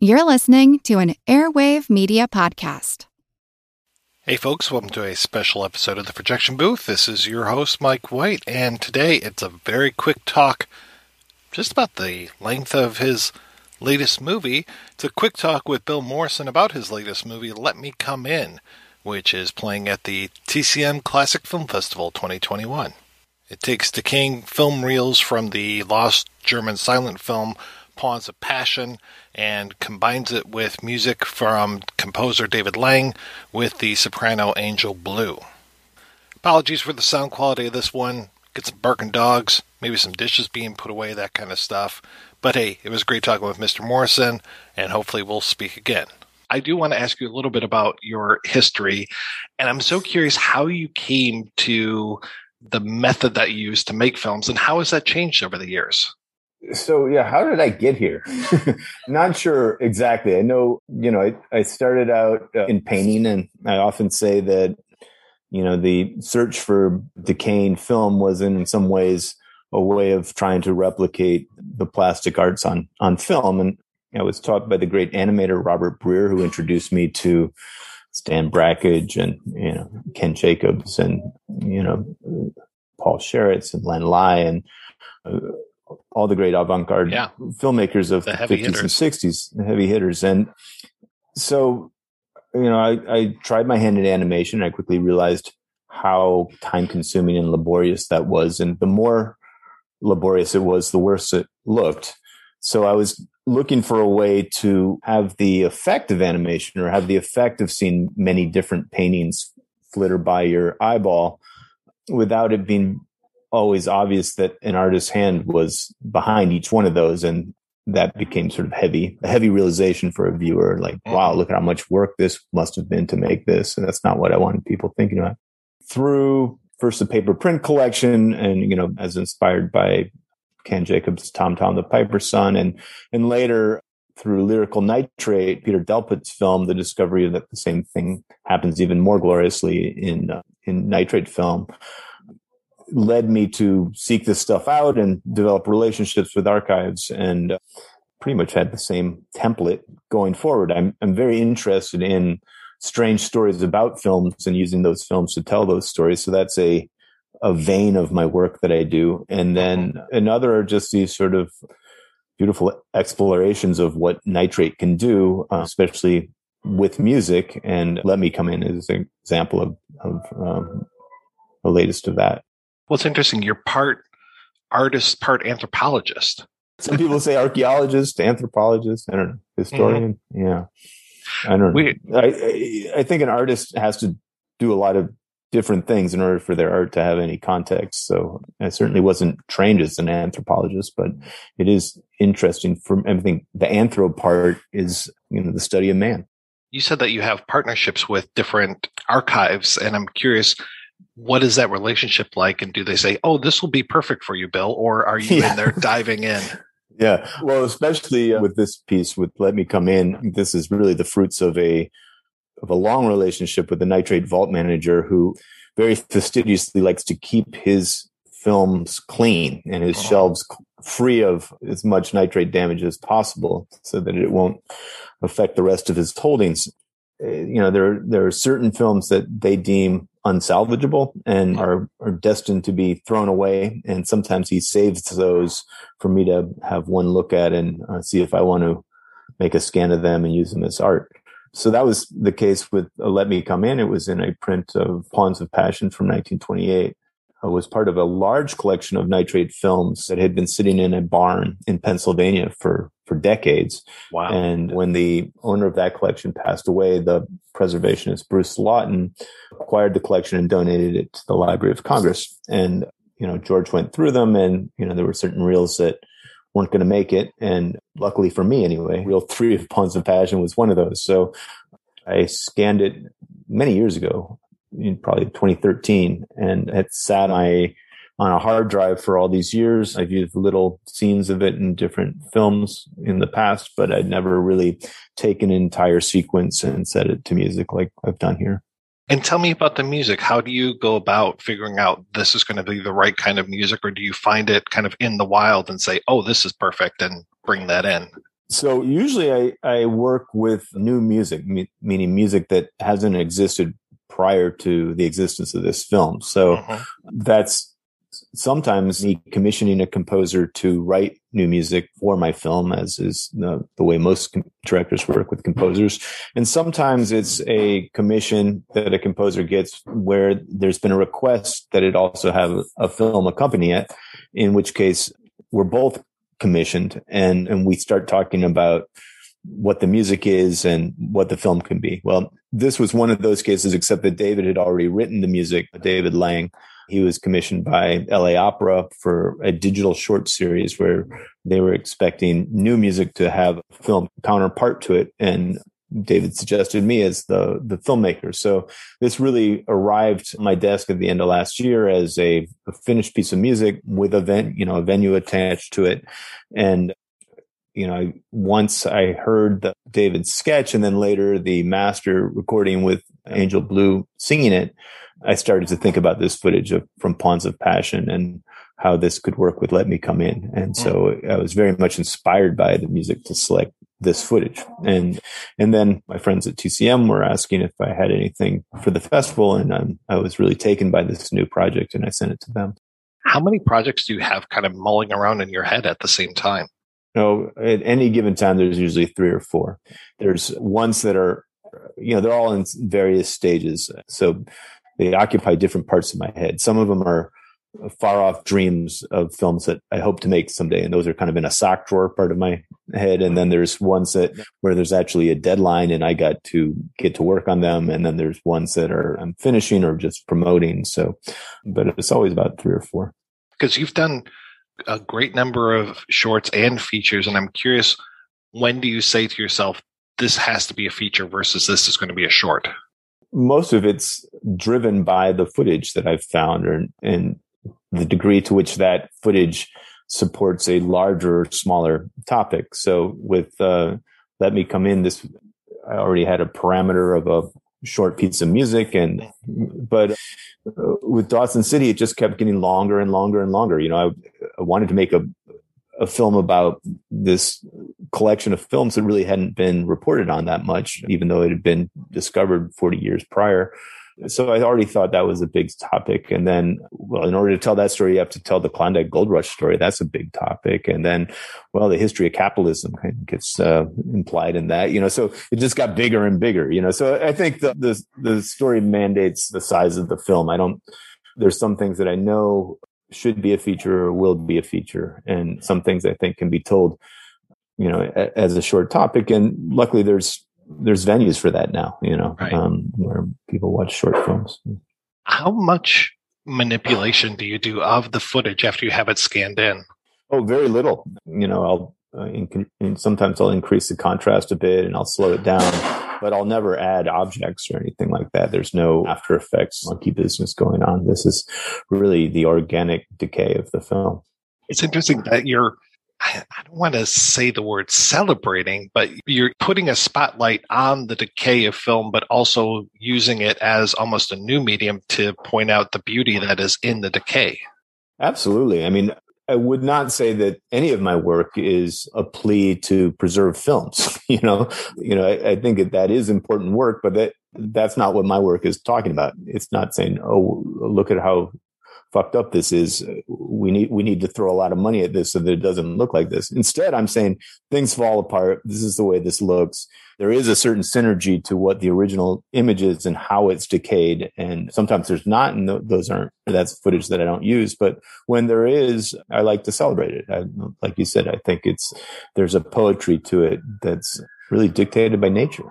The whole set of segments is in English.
You're listening to an Airwave Media Podcast. Hey, folks, welcome to a special episode of the Projection Booth. This is your host, Mike White, and today it's a very quick talk just about the length of his latest movie. It's a quick talk with Bill Morrison about his latest movie, Let Me Come In, which is playing at the TCM Classic Film Festival 2021. It takes decaying film reels from the lost German silent film Pawns of Passion and combines it with music from composer David Lang with the soprano Angel Blue. Apologies for the sound quality of this one. Get some barking dogs, maybe some dishes being put away, that kind of stuff. But hey, it was great talking with Mr. Morrison, and hopefully we'll speak again. I do want to ask you a little bit about your history, and I'm so curious how you came to the method that you use to make films, and how has that changed over the years? So yeah how did i get here? Not sure exactly. I know you know i, I started out uh, in painting and i often say that you know the search for decaying film was in, some ways a way of trying to replicate the plastic arts on on film. And i was taught by the great animator robert breer who introduced me to stan brakhage and you know ken jacobs and you know paul sharits and len lye and uh, all the great avant-garde yeah. filmmakers of the, the 50s hitters. and 60s, the heavy hitters. And so, you know, I, I tried my hand in animation. I quickly realized how time consuming and laborious that was. And the more laborious it was, the worse it looked. So I was looking for a way to have the effect of animation or have the effect of seeing many different paintings flitter by your eyeball without it being always obvious that an artist's hand was behind each one of those and that became sort of heavy a heavy realization for a viewer like wow look at how much work this must have been to make this and that's not what i wanted people thinking about. Through first the paper print collection and you know as inspired by ken jacobs tom tom the piper's son and and later through lyrical nitrate peter delpeut's film the discovery that the same thing happens even more gloriously in uh, in nitrate film led me to seek this stuff out and develop relationships with archives and uh, pretty much had the same template going forward. I'm, I'm very interested in strange stories about films and using those films to tell those stories. So that's a, a vein of my work that I do. And then another are just these sort of beautiful explorations of what nitrate can do, uh, especially with music. And let me come in as an example of, of um, the latest of that. Well, it's interesting. You're part artist, part anthropologist. Some people say archaeologist, anthropologist. I don't know, historian. Mm-hmm. Yeah, I don't know. I, I think an artist has to do a lot of different things in order for their art to have any context. So I certainly wasn't trained as an anthropologist, but it is interesting for everything. The anthro part is, you know, the study of man. You said that you have partnerships with different archives, and I'm curious, what is that relationship like? And do they say, "Oh, this will be perfect for you, Bill," or are you yeah. in there diving in? Yeah, well, especially uh, with this piece with "Let Me Come In," this is really the fruits of a of a long relationship with the Nitrate Vault manager, who very fastidiously likes to keep his films clean and his oh. shelves free of as much nitrate damage as possible, so that it won't affect the rest of his holdings. Uh, you know, there there are certain films that they deem unsalvageable and are, are destined to be thrown away. And sometimes he saves those for me to have one look at and uh, see if I want to make a scan of them and use them as art. So that was the case with uh, Let Me Come In. It was in a print of Pawns of Passion from 1928 It was part of a large collection of nitrate films that had been sitting in a barn in Pennsylvania for, for decades. Wow. And when the owner of that collection passed away, the preservationist Bruce Lawton acquired the collection and donated it to the Library of Congress. And, you know, George went through them and, you know, there were certain reels that weren't going to make it. And luckily for me anyway, reel three of Pawns of Passion was one of those. So I scanned it many years ago in probably 2013 and it sat on on a hard drive for all these years. I've used little scenes of it in different films in the past, but I'd never really taken an entire sequence and set it to music like I've done here. And tell me about the music. How do you go about figuring out this is going to be the right kind of music, or do you find it kind of in the wild and say, oh, this is perfect and bring that in? So usually I, I work with new music, me, meaning music that hasn't existed prior to the existence of this film. So uh-huh. that's sometimes me commissioning a composer to write new music for my film, as is the, the way most com- directors work with composers. And sometimes it's a commission that a composer gets where there's been a request that it also have a film accompany it, in which case we're both commissioned and, and we start talking about what the music is and what the film can be. Well, this was one of those cases, except that David had already written the music, David Lang. He was commissioned by LA Opera for a digital short series where they were expecting new music to have a film counterpart to it. And David suggested me as the the filmmaker. So this really arrived my desk at the end of last year as a, a finished piece of music with a you know a venue attached to it, and you know once I heard the David sketch and then later the master recording with Angel Blue singing it, I started to think about this footage of from Pawns of Passion and how this could work with Let Me Come In. And so I was very much inspired by the music to select this footage. And, and then my friends at TCM were asking if I had anything for the festival. And I'm, I was really taken by this new project and I sent it to them. How many projects do you have kind of mulling around in your head at the same time? No, at any given time, there's usually three or four. There's ones that are, you know, they're all in various stages. So they occupy different parts of my head. Some of them are far off dreams of films that I hope to make someday. And those are kind of in a sock drawer part of my head. And then there's ones that where there's actually a deadline and I got to get to work on them. And then there's ones that are I'm finishing or just promoting. So, but it's always about three or four. Because you've done a great number of shorts and features. And I'm curious, when do you say to yourself, this has to be a feature versus this is going to be a short? Most of it's driven by the footage that I've found or, and the degree to which that footage supports a larger or smaller topic. So with uh, Let Me Come In, this I already had a parameter of a short piece of music and but uh, with Dawson City it just kept getting longer and longer and longer. You know I, I, wanted to make a a film about this collection of films that really hadn't been reported on that much even though it had been discovered 40 years prior so I already thought that was a big topic. And then, well, in order to tell that story, you have to tell the Klondike Gold Rush story. That's a big topic. And then, well, the history of capitalism kind of gets uh, implied in that, you know, so it just got bigger and bigger, you know. So I think the, the, the story mandates the size of the film. I don't, there's some things that I know should be a feature or will be a feature. And some things I think can be told, you know, as a short topic. And luckily there's there's venues for that now, you know, right. um, where people watch short films. How much manipulation do you do of the footage after you have it scanned in? Oh, very little. You know, I'll uh, in, in, sometimes I'll increase the contrast a bit and I'll slow it down, but I'll never add objects or anything like that. There's no After Effects monkey business going on. This is really the organic decay of the film. It's interesting that you're I, don't want to say the word celebrating, but you're putting a spotlight on the decay of film, but also using it as almost a new medium to point out the beauty that is in the decay. Absolutely. I mean, I would not say that any of my work is a plea to preserve films. you know, you know, I, I think that that is important work, but that that's not what my work is talking about. It's not saying, "Oh, look at how fucked up this is. Uh, we need we need to throw a lot of money at this so that it doesn't look like this. Instead, I'm saying things fall apart. This is the way this looks. There is a certain synergy to what the original image is and how it's decayed. And sometimes there's not, and those aren't. That's footage that I don't use. But when there is, I like to celebrate it. I, like you said, I think it's there's a poetry to it that's really dictated by nature.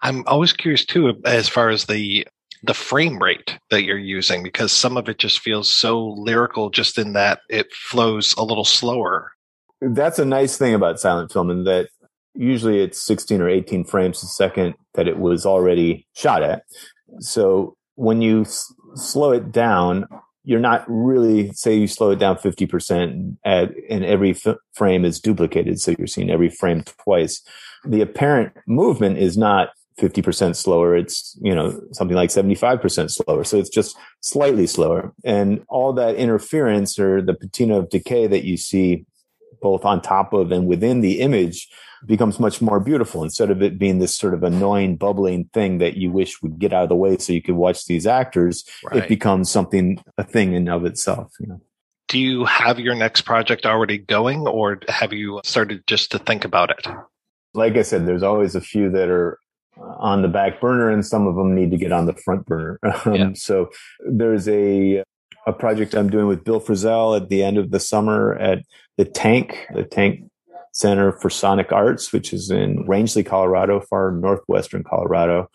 I'm always curious too, as far as the the frame rate that you're using because some of it just feels so lyrical just in that it flows a little slower. That's a nice thing about silent film in that usually it's 16 or 18 frames a second that it was already shot at. So when you s- slow it down, you're not really say you slow it down 50% at, and every f- frame is duplicated. So you're seeing every frame twice. The apparent movement is not 50% slower. It's, you know, something like 75% slower. So it's just slightly slower. And all that interference or the patina of decay that you see both on top of and within the image becomes much more beautiful instead of it being this sort of annoying bubbling thing that you wish would get out of the way so you could watch these actors right. it becomes something a thing in of itself you know do you have your next project already going or have you started just to think about it like i said there's always a few that are on the back burner and some of them need to get on the front burner. Um, yeah. so there's a a project i'm doing with bill frisell at the end of the summer at the tank the tank Center for Sonic Arts, which is in Rangely, Colorado, far northwestern Colorado,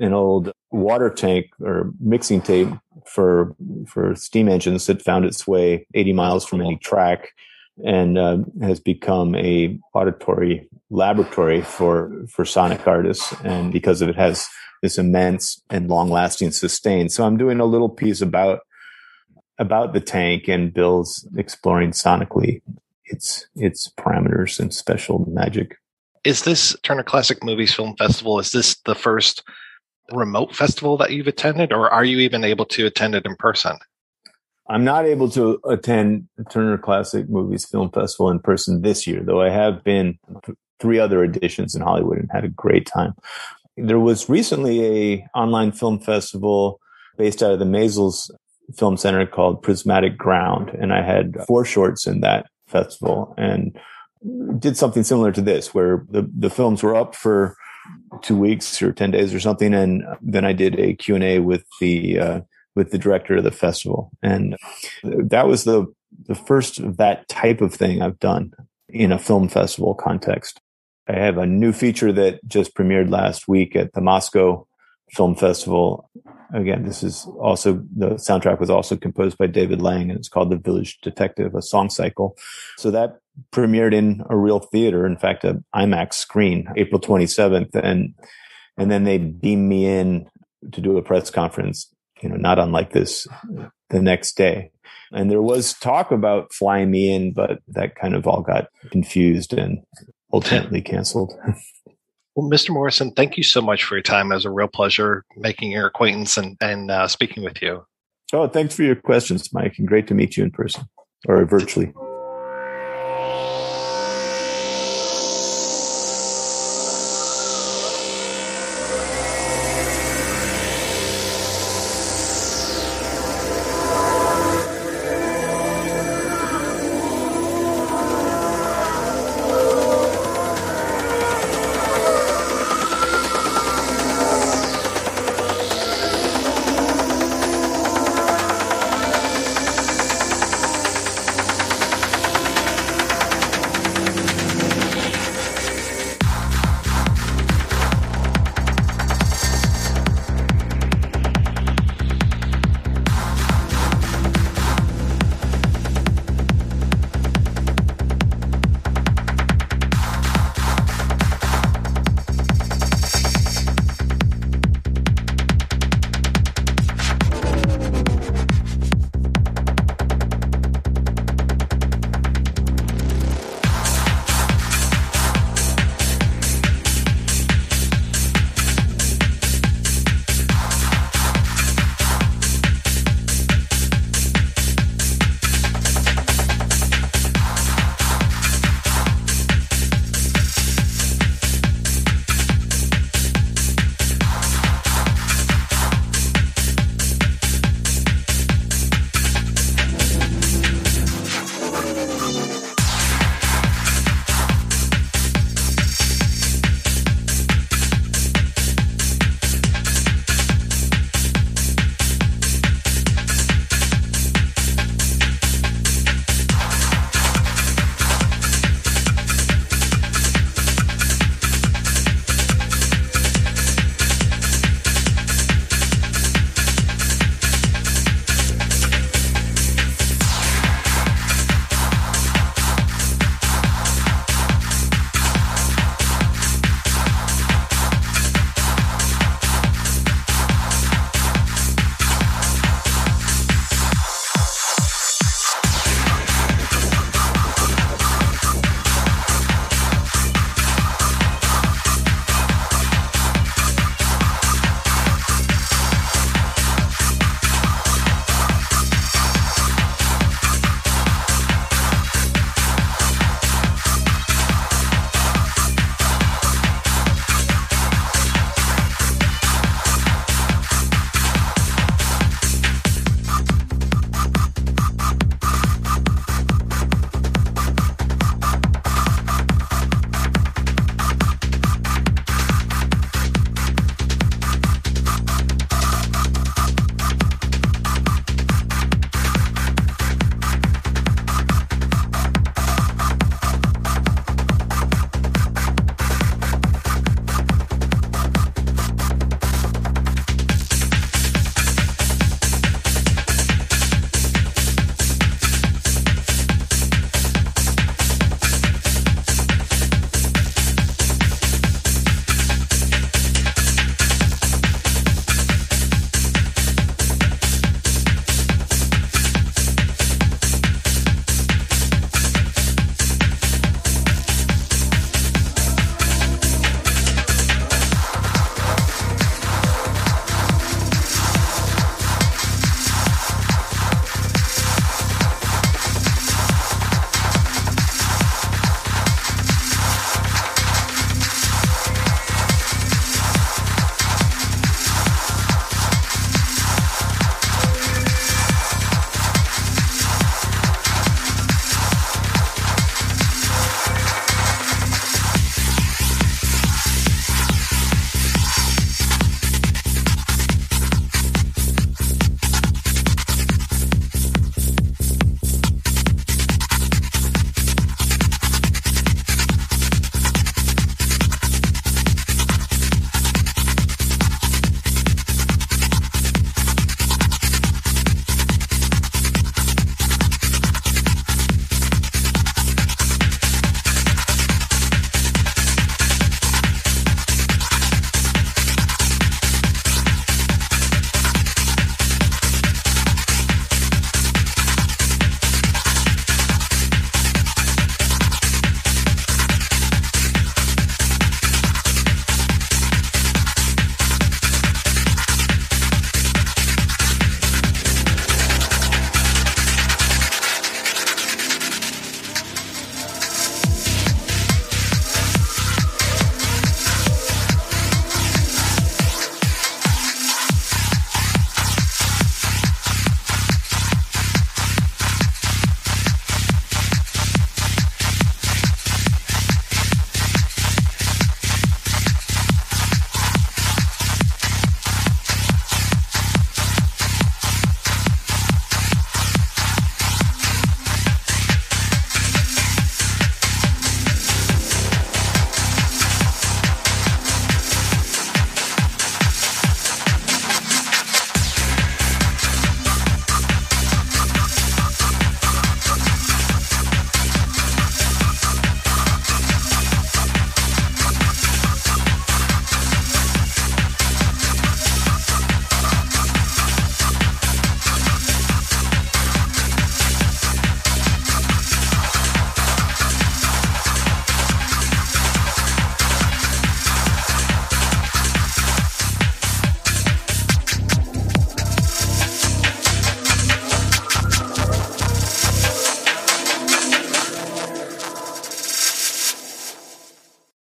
an old water tank or mixing tape for for steam engines that found its way 80 miles from any track and uh, has become a auditory laboratory for for sonic artists and because of it has this immense and long lasting sustain so i'm doing a little piece about about the tank and bill's exploring sonically its its parameters and special magic. Is this Turner Classic Movies Film Festival? Is this the first remote festival that you've attended, or are you even able to attend it in person? I'm not able to attend Turner Classic Movies Film Festival in person this year, though I have been three other editions in Hollywood and had a great time. There was recently a online film festival based out of the Maysles Film Center called Prismatic Ground, and I had four shorts in that festival and did something similar to this where the, the films were up for two weeks or 10 days or something. And then I did a Q and A with the, uh, with the director of the festival. And that was the, the first of that type of thing I've done in a film festival context. I have a new feature that just premiered last week at the Moscow Film Festival again, this is also the soundtrack was also composed by David Lang, and it's called "The Village Detective," a song cycle. So that premiered in a real theater, in fact, an IMAX screen, April 27th, and and then they beamed me in to do a press conference. You know, not unlike this, the next day. And there was talk about flying me in, but that kind of all got confused and ultimately canceled. Well, Mr. Morrison, thank you so much for your time. It was a real pleasure making your acquaintance and, and uh, speaking with you. Oh, thanks for your questions, Mike, and great to meet you in person or virtually.